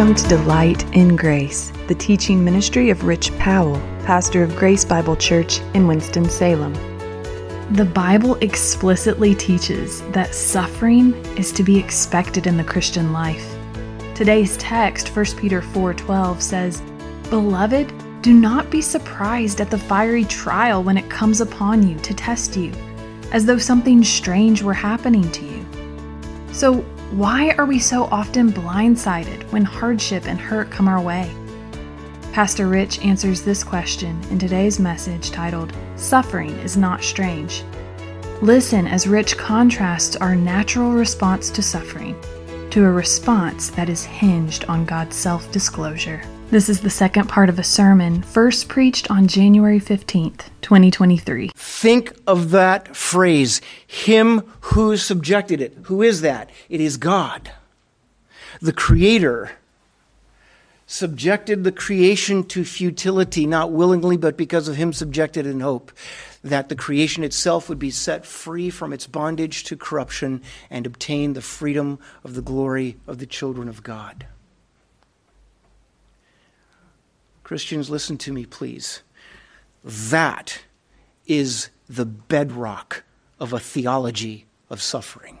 Welcome to Delight in Grace, the teaching ministry of Rich Powell, pastor of Grace Bible Church in Winston-Salem. The Bible explicitly teaches that suffering is to be expected in the Christian life. Today's text, 1 Peter 4:12 says, "Beloved, do not be surprised at the fiery trial when it comes upon you to test you, as though something strange were happening to you." So, why are we so often blindsided when hardship and hurt come our way? Pastor Rich answers this question in today's message titled, Suffering is Not Strange. Listen as Rich contrasts our natural response to suffering to a response that is hinged on God's self disclosure. This is the second part of a sermon first preached on January 15th, 2023. Think of that phrase, Him who subjected it. Who is that? It is God. The Creator subjected the creation to futility, not willingly, but because of Him subjected in hope, that the creation itself would be set free from its bondage to corruption and obtain the freedom of the glory of the children of God. Christians, listen to me, please. That is the bedrock of a theology of suffering.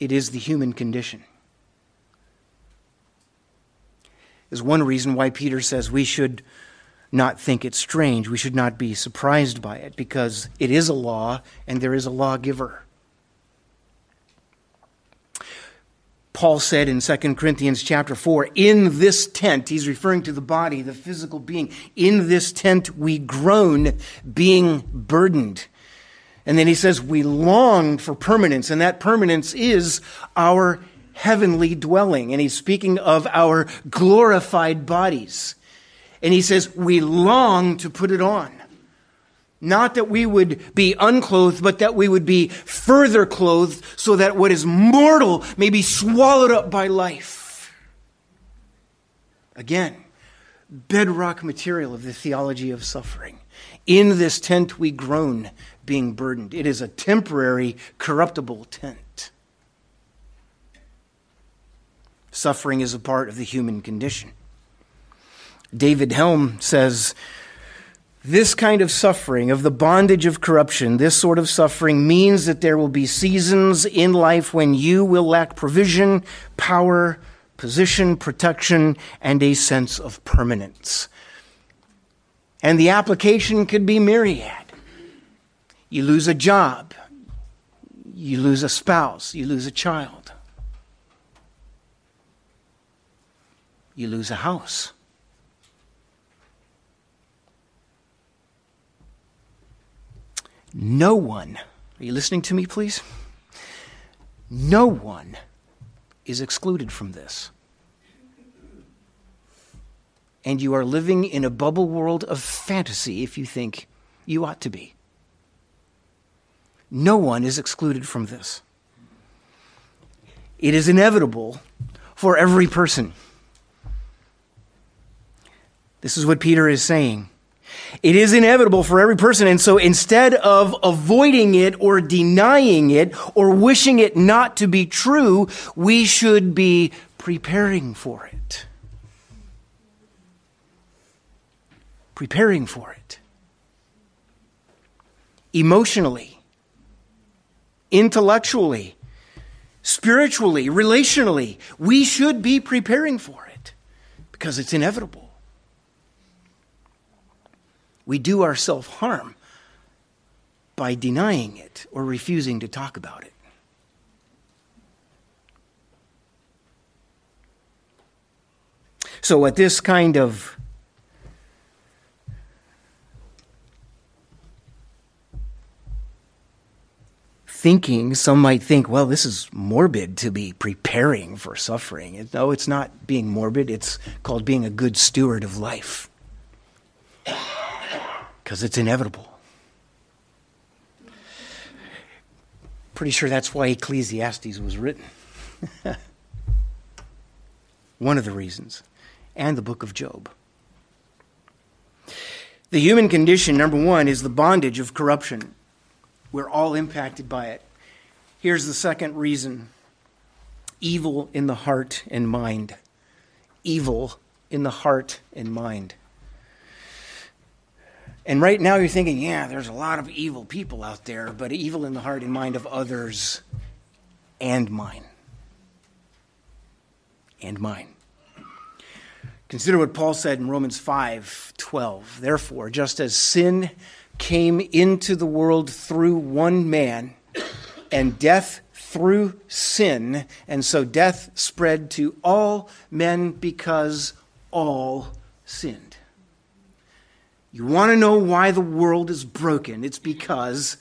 It is the human condition. Is one reason why Peter says we should not think it strange, we should not be surprised by it, because it is a law and there is a lawgiver. Paul said in 2 Corinthians chapter 4, in this tent, he's referring to the body, the physical being, in this tent we groan, being burdened. And then he says, we long for permanence, and that permanence is our heavenly dwelling. And he's speaking of our glorified bodies. And he says, we long to put it on. Not that we would be unclothed, but that we would be further clothed so that what is mortal may be swallowed up by life. Again, bedrock material of the theology of suffering. In this tent we groan, being burdened. It is a temporary, corruptible tent. Suffering is a part of the human condition. David Helm says, this kind of suffering, of the bondage of corruption, this sort of suffering means that there will be seasons in life when you will lack provision, power, position, protection, and a sense of permanence. And the application could be myriad. You lose a job, you lose a spouse, you lose a child, you lose a house. No one, are you listening to me, please? No one is excluded from this. And you are living in a bubble world of fantasy if you think you ought to be. No one is excluded from this. It is inevitable for every person. This is what Peter is saying. It is inevitable for every person. And so instead of avoiding it or denying it or wishing it not to be true, we should be preparing for it. Preparing for it. Emotionally, intellectually, spiritually, relationally, we should be preparing for it because it's inevitable we do ourselves harm by denying it or refusing to talk about it. So, at this kind of thinking, some might think, well, this is morbid to be preparing for suffering. No, it's not being morbid, it's called being a good steward of life because it's inevitable. Pretty sure that's why Ecclesiastes was written. One of the reasons, and the book of Job. The human condition, number one, is the bondage of corruption. We're all impacted by it. Here's the second reason evil in the heart and mind. Evil in the heart and mind. And right now you're thinking, yeah, there's a lot of evil people out there, but evil in the heart and mind of others and mine. And mine. Consider what Paul said in Romans 5 12. Therefore, just as sin came into the world through one man, and death through sin, and so death spread to all men because all sinned. You want to know why the world is broken? It's because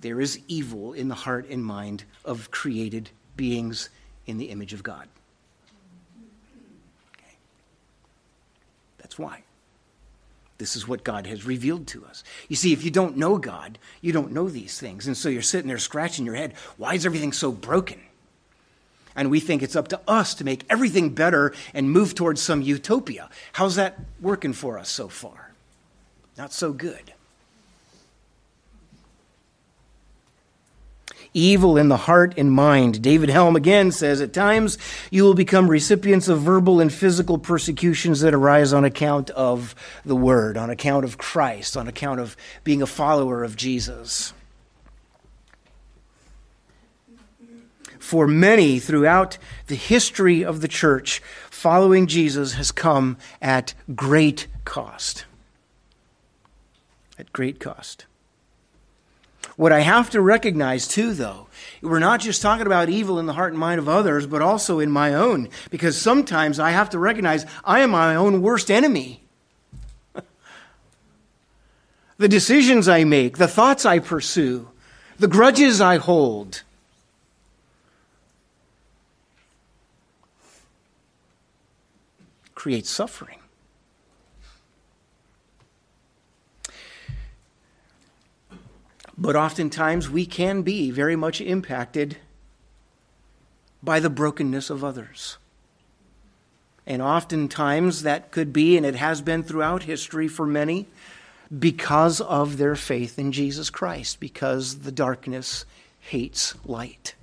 there is evil in the heart and mind of created beings in the image of God. Okay. That's why. This is what God has revealed to us. You see, if you don't know God, you don't know these things. And so you're sitting there scratching your head. Why is everything so broken? And we think it's up to us to make everything better and move towards some utopia. How's that working for us so far? Not so good. evil in the heart and mind. David Helm again says, At times you will become recipients of verbal and physical persecutions that arise on account of the Word, on account of Christ, on account of being a follower of Jesus. For many throughout the history of the church, following Jesus has come at great cost. At great cost. What I have to recognize too, though, we're not just talking about evil in the heart and mind of others, but also in my own, because sometimes I have to recognize I am my own worst enemy. the decisions I make, the thoughts I pursue, the grudges I hold. create suffering. But oftentimes we can be very much impacted by the brokenness of others. And oftentimes that could be, and it has been throughout history for many, because of their faith in Jesus Christ, because the darkness hates light.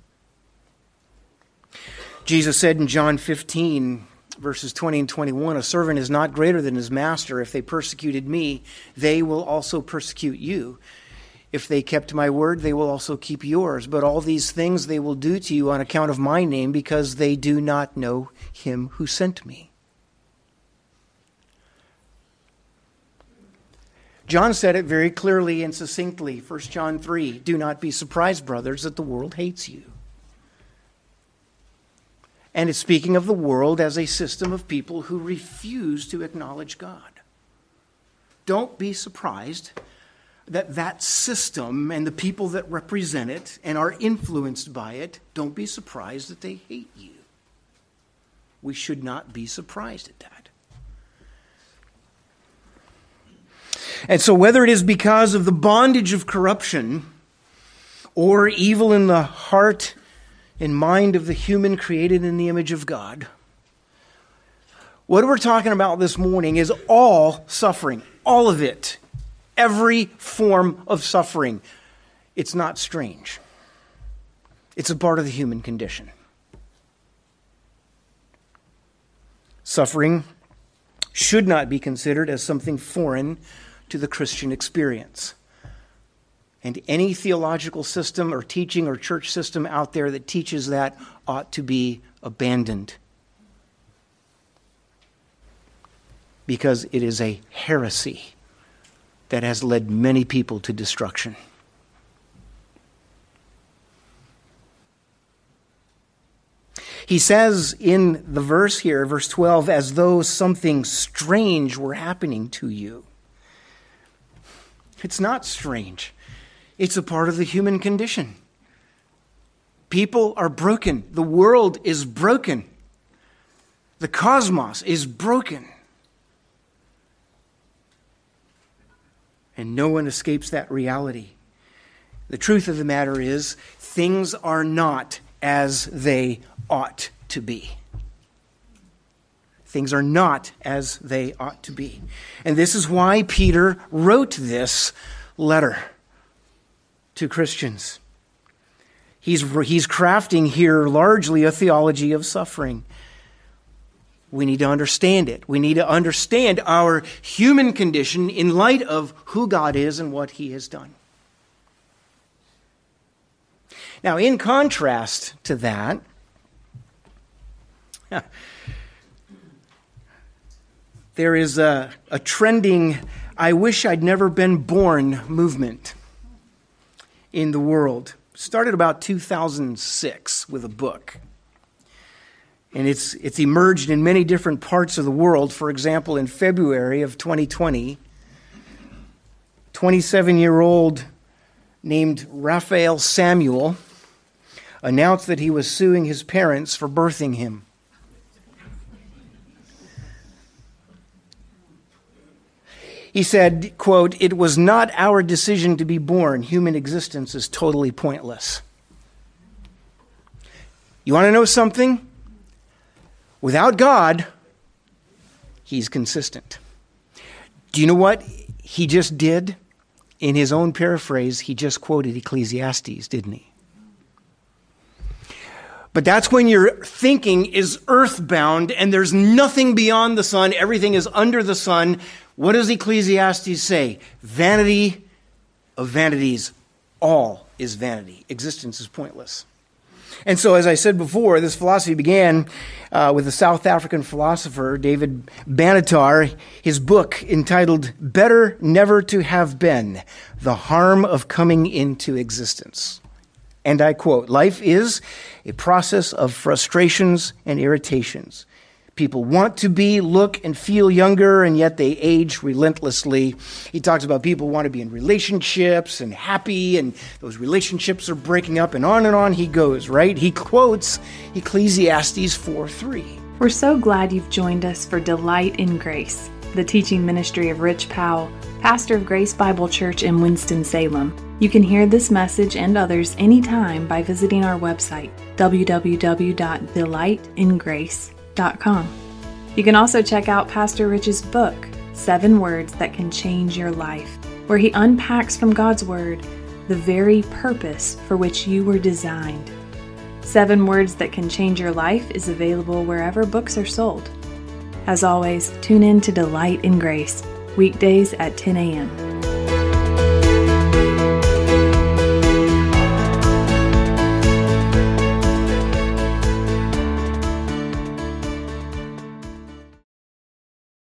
Jesus said in John 15, verses 20 and 21 A servant is not greater than his master. If they persecuted me, they will also persecute you. If they kept my word, they will also keep yours. But all these things they will do to you on account of my name, because they do not know him who sent me. John said it very clearly and succinctly, 1 John 3 Do not be surprised, brothers, that the world hates you. And it's speaking of the world as a system of people who refuse to acknowledge God. Don't be surprised that that system and the people that represent it and are influenced by it, don't be surprised that they hate you. We should not be surprised at that. And so, whether it is because of the bondage of corruption or evil in the heart and mind of the human created in the image of God, what we're talking about this morning is all suffering, all of it every form of suffering. It's not strange, it's a part of the human condition. Suffering should not be considered as something foreign to the Christian experience. And any theological system or teaching or church system out there that teaches that ought to be abandoned. Because it is a heresy that has led many people to destruction. He says in the verse here, verse 12, as though something strange were happening to you. It's not strange, it's a part of the human condition. People are broken, the world is broken, the cosmos is broken. And no one escapes that reality. The truth of the matter is, things are not as they ought to be. Things are not as they ought to be. And this is why Peter wrote this letter to Christians. He's, he's crafting here largely a theology of suffering. We need to understand it. We need to understand our human condition in light of who God is and what He has done. Now, in contrast to that, there is a, a trending, I wish I'd never been born movement in the world. Started about 2006 with a book and it's, it's emerged in many different parts of the world. For example, in February of 2020, 27 year old named Raphael Samuel announced that he was suing his parents for birthing him. He said, quote, It was not our decision to be born. Human existence is totally pointless. You want to know something? Without God, he's consistent. Do you know what he just did? In his own paraphrase, he just quoted Ecclesiastes, didn't he? But that's when your thinking is earthbound and there's nothing beyond the sun, everything is under the sun. What does Ecclesiastes say? Vanity of vanities, all is vanity. Existence is pointless. And so, as I said before, this philosophy began uh, with the South African philosopher, David Benatar, his book entitled Better Never to Have Been The Harm of Coming into Existence. And I quote Life is a process of frustrations and irritations. People want to be, look, and feel younger, and yet they age relentlessly. He talks about people want to be in relationships and happy, and those relationships are breaking up, and on and on he goes, right? He quotes Ecclesiastes 4 3. We're so glad you've joined us for Delight in Grace, the teaching ministry of Rich Powell, pastor of Grace Bible Church in Winston-Salem. You can hear this message and others anytime by visiting our website, www.delightingrace.com you can also check out Pastor Rich's book, Seven Words That Can Change Your Life, where he unpacks from God's Word the very purpose for which you were designed. Seven Words That Can Change Your Life is available wherever books are sold. As always, tune in to Delight in Grace, weekdays at 10 a.m.